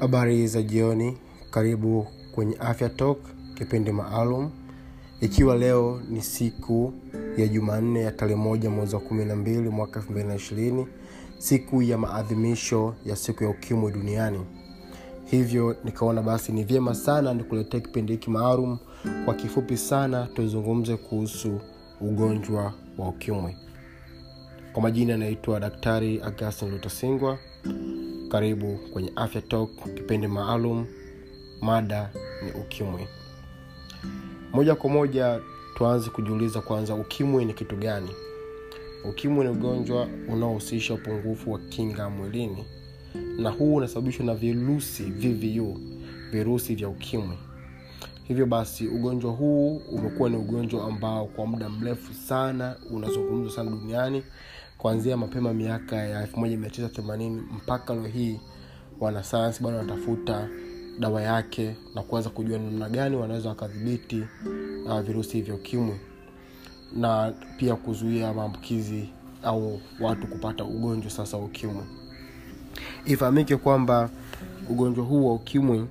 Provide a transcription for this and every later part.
habari za jioni karibu kwenye afya talk kipindi maalum. Ikiwa leo ni siku ya jumanne ya tarehe moja mwezi wa kumi na mbili mwaka elfu mbili na ishirini siku ya maadhimisho ya siku ya ukimwi duniani. Hivyo nikaona basi ni vyema sana nikuletea kipindi hiki maalum. Kwa kifupi sana tuzungumze kuhusu ugonjwa wa ukimwi kwa majina anaitwa daktari augustin lutasingwa karibu kwenye afya talk kipindi maalum. Mada ni ukimwi. Moja kwa moja tuanze kujiuliza kwanza ukimwi ni kitu gani? Ukimwi ni ugonjwa unaohusisha upungufu wa kinga mwilini na huu unasababishwa na virusi vvu virusi vya ukimwi. Hivyo basi ugonjwa huu umekuwa ni ugonjwa ambao kwa muda mrefu sana unazungumzwa sana duniani kuanzia mapema miaka ya 1980 mpaka leo hii wanasayansi bado wanatafuta dawa yake na kuweza kujua namna gani wanaweza wakadhibiti uh, virusi vya ukimwi na pia kuzuia maambukizi au watu kupata ugonjwa sasa wa ukimwi. Ifahamike kwamba ugonjwa huu wa ukimwi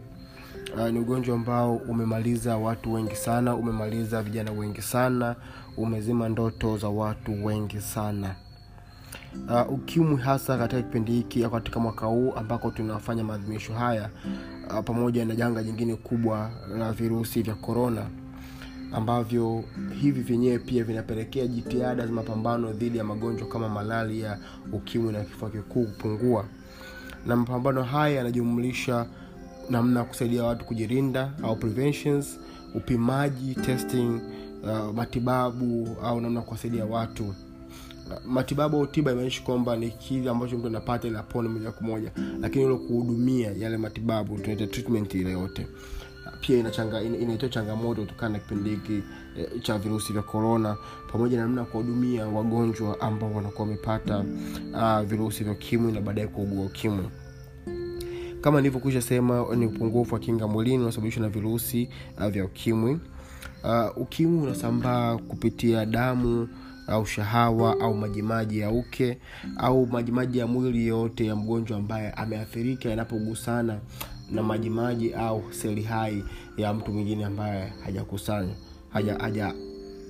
uh, ni ugonjwa ambao umemaliza watu wengi sana umemaliza vijana wengi sana umezima ndoto za watu wengi sana uh, ukimwi hasa katika kipindi hiki au katika mwaka huu ambako tunafanya maadhimisho haya uh, pamoja na janga jingine kubwa la virusi vya korona ambavyo hivi vyenyewe pia vinapelekea jitihada za mapambano dhidi ya magonjwa kama malaria ukimwi na kifua kikuu kupungua. Na mapambano haya yanajumlisha namna ya kusaidia watu kujirinda au preventions upimaji testing uh, matibabu au namna ya kuwasaidia watu matibabu au tiba imaanishi kwamba ni kile ambacho mtu anapata ili apone moja kwa moja. Lakini ule kuhudumia yale matibabu tunaita treatment ile yote. Pia inaitoa ina, changamoto kutokana na kipindi hiki e, cha virusi vya korona pamoja na namna ya kuwahudumia wagonjwa ambao wanakuwa wamepata uh, virusi vya ukimwi na baadaye kuugua ukimwi. Kama nilivyokwisha sema ni upungufu wa kinga mwilini unaosababishwa na virusi uh, vya ukimwi. Uh, ukimwi unasambaa kupitia damu au shahawa au majimaji ya uke au majimaji ya mwili yote ya mgonjwa ambaye ameathirika yanapogusana na majimaji au seli hai ya mtu mwingine ambaye hajakusanya haja, haja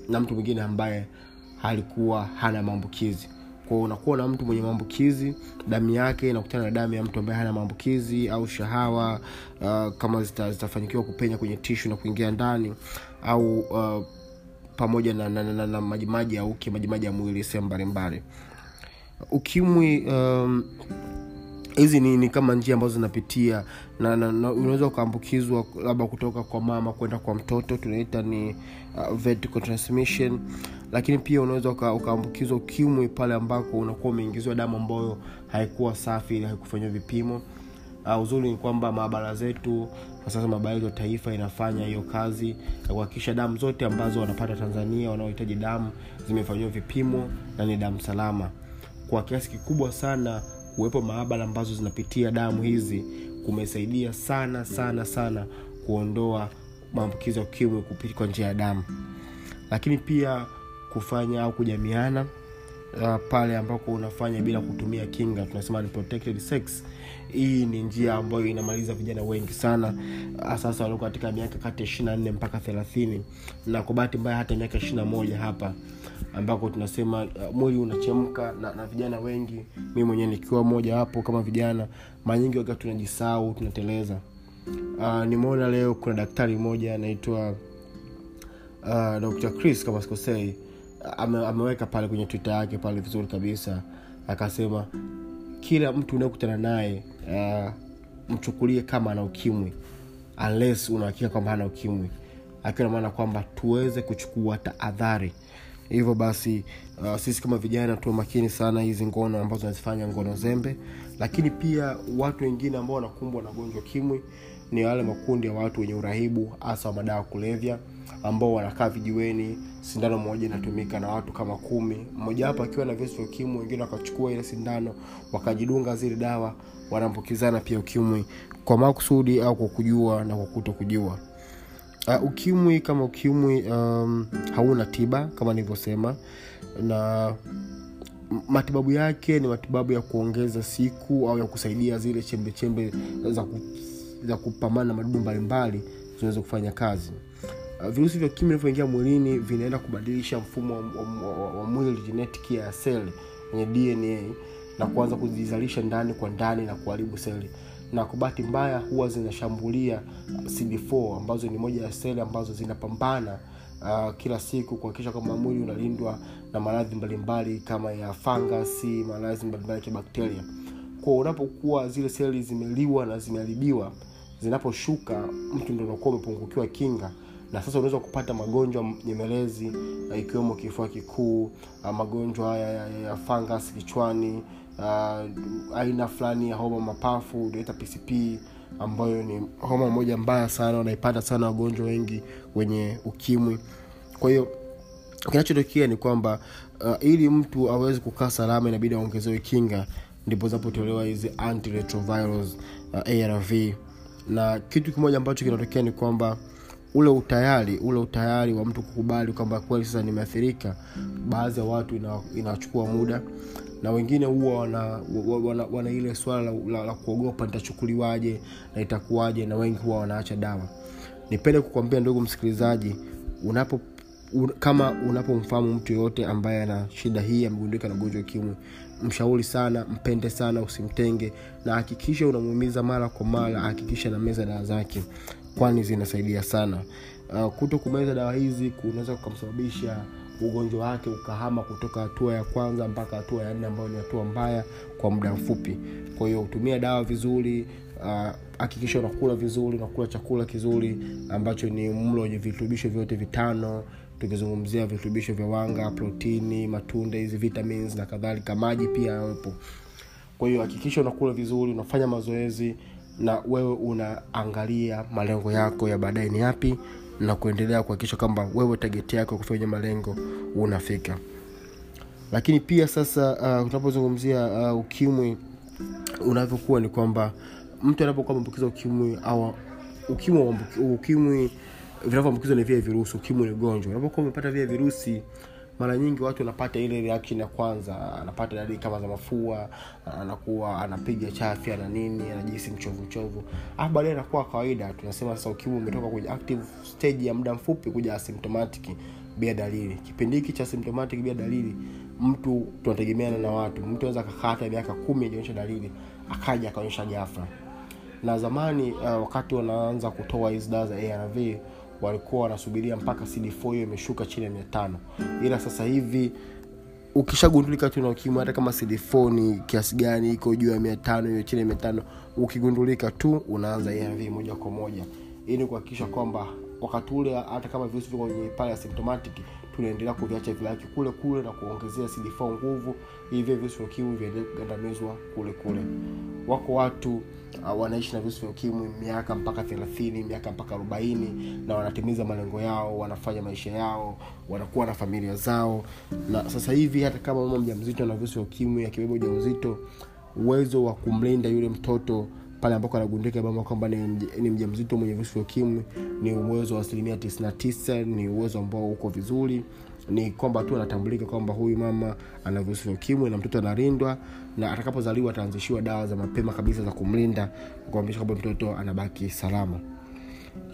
na mtu mwingine ambaye alikuwa hana maambukizi. Kwao unakuwa na mtu mwenye maambukizi damu yake inakutana na damu ya mtu ambaye hana maambukizi au shahawa uh, kama zitafanyikiwa zita kupenya kwenye tishu na kuingia ndani au uh, pamoja na, na, na, na, na majimaji ya uke majimaji ya mwili sehemu mbalimbali. Ukimwi um, hizi ni, ni kama njia ambazo zinapitia na, na, na unaweza ukaambukizwa labda kutoka kwa mama kwenda kwa mtoto tunaita ni uh, transmission. Lakini pia unaweza ukaambukizwa ukimwi pale ambako unakuwa umeingiziwa damu ambayo haikuwa safi haikufanyiwa vipimo uh, uzuri ni kwamba maabara zetu sasa maabara ya taifa inafanya hiyo kazi ya kuhakikisha damu zote ambazo wanapata tanzania wanaohitaji damu zimefanyiwa vipimo na ni damu salama. Kwa kiasi kikubwa sana kuwepo maabara ambazo zinapitia damu hizi kumesaidia sana sana sana kuondoa maambukizi ya ukimwi kwa njia ya damu. Lakini pia kufanya au kujamiana uh, pale ambako unafanya bila kutumia kinga tunasema protected sex. Hii ni njia ambayo inamaliza vijana wengi sana sasa walio katika miaka kati ya ishirina nne mpaka thelathini. Na kwa bahati mbaya hata miaka ishirina moja hapa ambako tunasema uh, mwili unachemka na, na vijana wengi mi mwenyewe nikiwa moja hapo kama vijana mara nyingi tunajisau tunateleza. Uh, nimeona leo kuna daktari mmoja anaitwa uh, dr chris kama sikosei ame, ameweka pale kwenye twitter yake pale vizuri kabisa akasema kila mtu unayekutana naye uh, mchukulie kama ana ukimwi unless unahakika kwamba ana ukimwi. Akiwa na maana kwamba tuweze kuchukua tahadhari. Hivyo basi uh, sisi kama vijana tuwe makini sana hizi ngono ambazo nazifanya ngono zembe. Lakini pia watu wengine ambao wanakumbwa na gonjwa kimwi ni wale makundi ya watu wenye urahibu hasa wa madawa kulevya ambao wanakaa vijiweni sindano moja inatumika na watu kama kumi. Mmojawapo akiwa na virusi vya ukimwi wengine wakachukua ile sindano wakajidunga zile dawa wanaambukizana pia ukimwi kwa makusudi au kwa kujua na kwa kuto kujua uh, ukimwi kama ukimwi um, hauna tiba kama nilivyosema na matibabu yake ni matibabu ya kuongeza siku au ya kusaidia zile chembe chembe za, ku, za kupambana na madudu mbalimbali zinaweza kufanya kazi Uh, virusi vya ukimwi vinavyoingia mwilini vinaenda kubadilisha mfumo wa, mwili genetic ya seli kwenye dna na kuanza kuzizalisha ndani kwa ndani na kuharibu seli na kwa bahati mbaya huwa zinashambulia cd4 ambazo ni moja ya seli ambazo zinapambana uh, kila siku kuhakikisha kwamba mwili unalindwa na maradhi mbalimbali kama ya fangasi maradhi mbalimbali ya kibakteria. Kwa unapokuwa zile seli zimeliwa na zimeharibiwa zinaposhuka mtu ndo unakuwa umepungukiwa kinga na sasa unaweza kupata magonjwa nyemelezi ikiwemo kifua kikuu magonjwa haya ya, ya, ya fangas kichwani uh, aina fulani ya homa mapafu unaita pcp ambayo ni homa moja mbaya sana wanaipata sana wagonjwa wengi wenye ukimwi. Kwa hiyo kinachotokea ni kwamba uh, ili mtu aweze kukaa salama inabidi aongezewe kinga ndipo zinapotolewa hizi antiretrovirals uh, arv na kitu kimoja ambacho kinatokea ni kwamba ule utayari ule utayari wa mtu kukubali kwamba kweli sasa nimeathirika baadhi ya watu ina- muda. Na wengine huwa wana, wana, wana, ile swala la, la, la kuogopa nitachukuliwaje na itakuwaje na wengi huwa wanaacha dawa. Nipende kukwambia ndugu msikilizaji unapo un, kama unapomfahamu mtu yoyote ambaye ana shida hii amegundulika na ugonjwa wa ukimwi mshauri sana mpende sana usimtenge na hakikisha unamuumiza mara kwa mara hakikisha na meza dawa zake kwani zinasaidia sana. Uh, kuto kumeza dawa hizi kunaweza kukamsababisha ugonjwa wake ukahama kutoka hatua ya kwanza mpaka hatua ya nne ambayo ni hatua mbaya kwa muda mfupi. Kwa hiyo hutumia dawa vizuri hakikisha uh, unakula vizuri unakula chakula kizuri ambacho ni mlo wenye virutubisho vyote vitano. Tukizungumzia virutubisho vya wanga protini matunda hizi vitamins na kadhalika maji pia yawepo kwa hiyo hakikisha unakula vizuri unafanya mazoezi na wewe unaangalia malengo yako ya baadaye ni yapi na kuendelea kuhakikisha kwamba wewe tageti yako ya kufanya malengo unafika. Lakini pia sasa uh, uh, ukimwi unavyokuwa ni kwamba mtu anapokuwa ameambukiza ukimwi au ukimwi ukimwi vinavyoambukizwa ni vile virusi ukimwi ni ugonjwa unapokuwa umepata vile virusi mara nyingi watu wanapata ile reaction ya kwanza anapata dalili kama za mafua anakuwa anapiga chafya na nini anajihisi mchovu mchovu. Alafu baadaye anakuwa kawaida tunasema sasa ukimwi umetoka kwenye active stage ya muda mfupi kuja asymptomatic bila dalili. Kipindi hiki cha symptomatic bila dalili mtu tunategemeana na watu. Mtu anaweza akakaa miaka kumi ajaonyesha dalili akaja akaonyesha ghafla. Na zamani uh, wakati wanaanza kutoa hizi dawa za arv walikuwa wanasubiria mpaka cd4 hiyo imeshuka chini ya mia tano. Ila sasa hivi ukishagundulika tu na ukimwi hata kama cd4 ni kiasi gani iko juu ya mia tano hiyo chini ya mia tano ukigundulika tu unaanza arv moja kwa moja. Ili kuhakikisha kwamba wakati ule hata kama virusi viko kwenye pale asymptomatic tunaendelea kuviacha vilaki kule kule na kuongezea cd4 nguvu hivyo virusi vya ukimwi viendegandamizwa kule kule. Wako watu uh, wanaishi na virusi vya ukimwi miaka mpaka thelathini miaka mpaka arobaini na wanatimiza malengo yao wanafanya maisha yao wanakuwa na familia zao. Na sasa hivi hata kama mama mja mzito na virusi vya ukimwi akibeba uja uzito uwezo wa kumlinda yule mtoto pale ambako anagundika mama kwamba ni, ni mja mzito mwenye virusi vya ukimwi ni uwezo wa asilimia 99 ni uwezo ambao uko vizuri ni kwamba tu anatambulika kwamba huyu mama ana virusi vya ukimwi na mtoto analindwa na atakapozaliwa ataanzishiwa dawa za mapema kabisa za kumlinda kuhakikisha kwamba mtoto anabaki salama.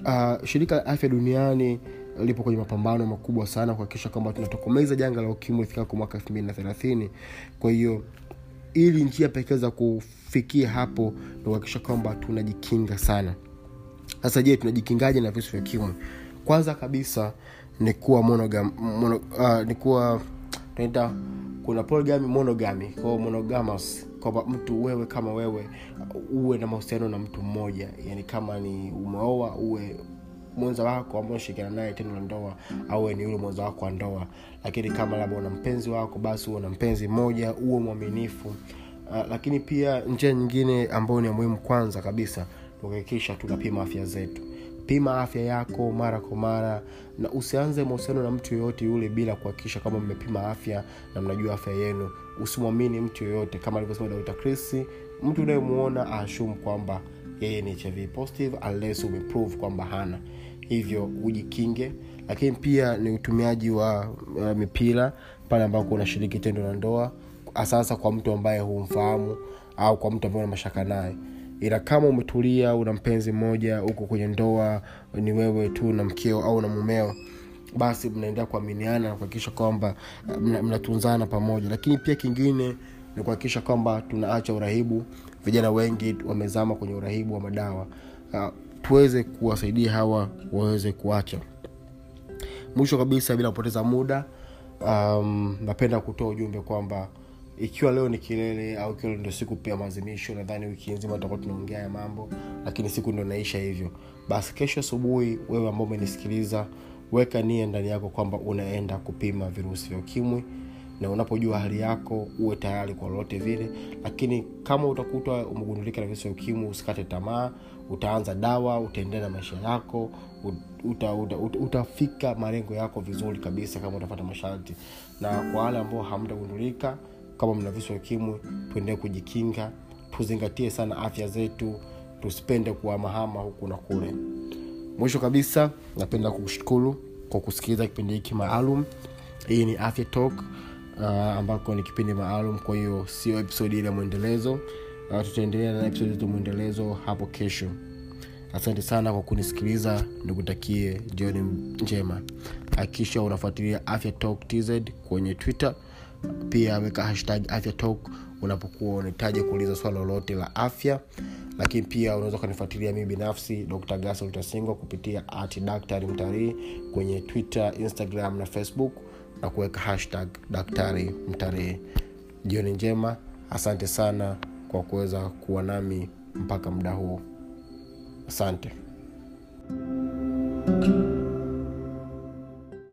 Uh, shirika la afya duniani lipo kwenye mapambano makubwa sana kuhakikisha kwamba tunatokomeza janga la ukimwi ifikapo mwaka elfu mbili na thelathini. Kwa hiyo ili njia pekee za kufikia hapo ni kuhakikisha kwamba tunajikinga sana. Sasa je tunajikingaje na virusi vya ukimwi? Kwanza kabisa ni kuwa monogam, mono, uh, ni kuwa tunaita kuna polygamy monogamy kwa kwamba mtu wewe kama wewe uwe na mahusiano na mtu mmoja. Yani kama ni umeoa uwe mwenza wako ambao unashirikiana naye tendo la ndoa awe ni yule mwenza wako wa ndoa. Lakini kama labda una mpenzi wako basi huo na mpenzi mmoja huo mwaminifu. Uh, lakini pia njia nyingine ambayo ni muhimu kwanza kabisa kuhakikisha tunapima afya zetu. Pima afya yako mara kwa mara na usianze mahusiano na mtu yoyote yule bila kuhakikisha kama mmepima afya na mnajua afya yenu. Usimwamini mtu yoyote kama alivyosema dr chris mtu unayemuona aashumu kwamba yeye ni hiv positive unless umeprove kwamba hana. Hivyo ujikinge lakini pia ni utumiaji wa uh, mipira pale ambako unashiriki tendo la ndoa sasa kwa mtu ambaye humfahamu au kwa mtu ambaye una mashaka naye. Ila kama umetulia una mpenzi mmoja huko kwenye ndoa ni wewe tu na mkeo au na mumeo basi mnaendelea kuaminiana na kuhakikisha kwamba mna- mnatunzana pamoja. Lakini pia kingine ni kuhakikisha kwamba tunaacha urahibu vijana wengi wamezama kwenye urahibu wa madawa. Uh, tuweze kuwasaidia hawa waweze kuacha. Mwisho kabisa bila kupoteza muda um, napenda kutoa ujumbe kwamba ikiwa leo ni kilele au ikiwa ndio siku pia maazimisho nadhani wiki nzima tutakuwa tunaongea ya mambo lakini siku ndio naisha hivyo. Basi kesho asubuhi wewe ambao umenisikiliza weka nia ndani yako kwamba unaenda kupima virusi vya ukimwi na unapojua hali yako uwe tayari kwa lolote vile. Lakini kama utakuta umegundulika na virusi vya ukimwi usikate tamaa utaanza dawa utaendelea na maisha yako uta, uta, uta, utafika malengo yako vizuri kabisa kama utapata masharti. Na kwa wale ambao hamtagundulika kama mna virusi vya ukimwi tuendelee kujikinga tuzingatie sana afya zetu tusipende kuhamahama huku na kule. Mwisho kabisa napenda kushukuru kwa kusikiliza kipindi hiki maalum. Hii ni afya talk uh, ambako ni kipindi maalum. Kwa hiyo sio episodi ile mwendelezo. Uh, tutaendelea na episodi za mwendelezo hapo kesho. Asante sana kwa kunisikiliza. Nikutakie jioni njema. Hakikisha unafuatilia afya talk tz kwenye twitter. Pia weka hashtag afya talk unapokuwa unahitaji kuuliza swala lolote la afya. Lakini pia unaweza ukanifuatilia mii binafsi dr gasol tasingwa kupitia at daktari mtarii kwenye twitter instagram na facebook na kuweka hashtag daktari mtarehe jioni njema asante sana kwa kuweza kuwa nami mpaka muda huu asante. thank you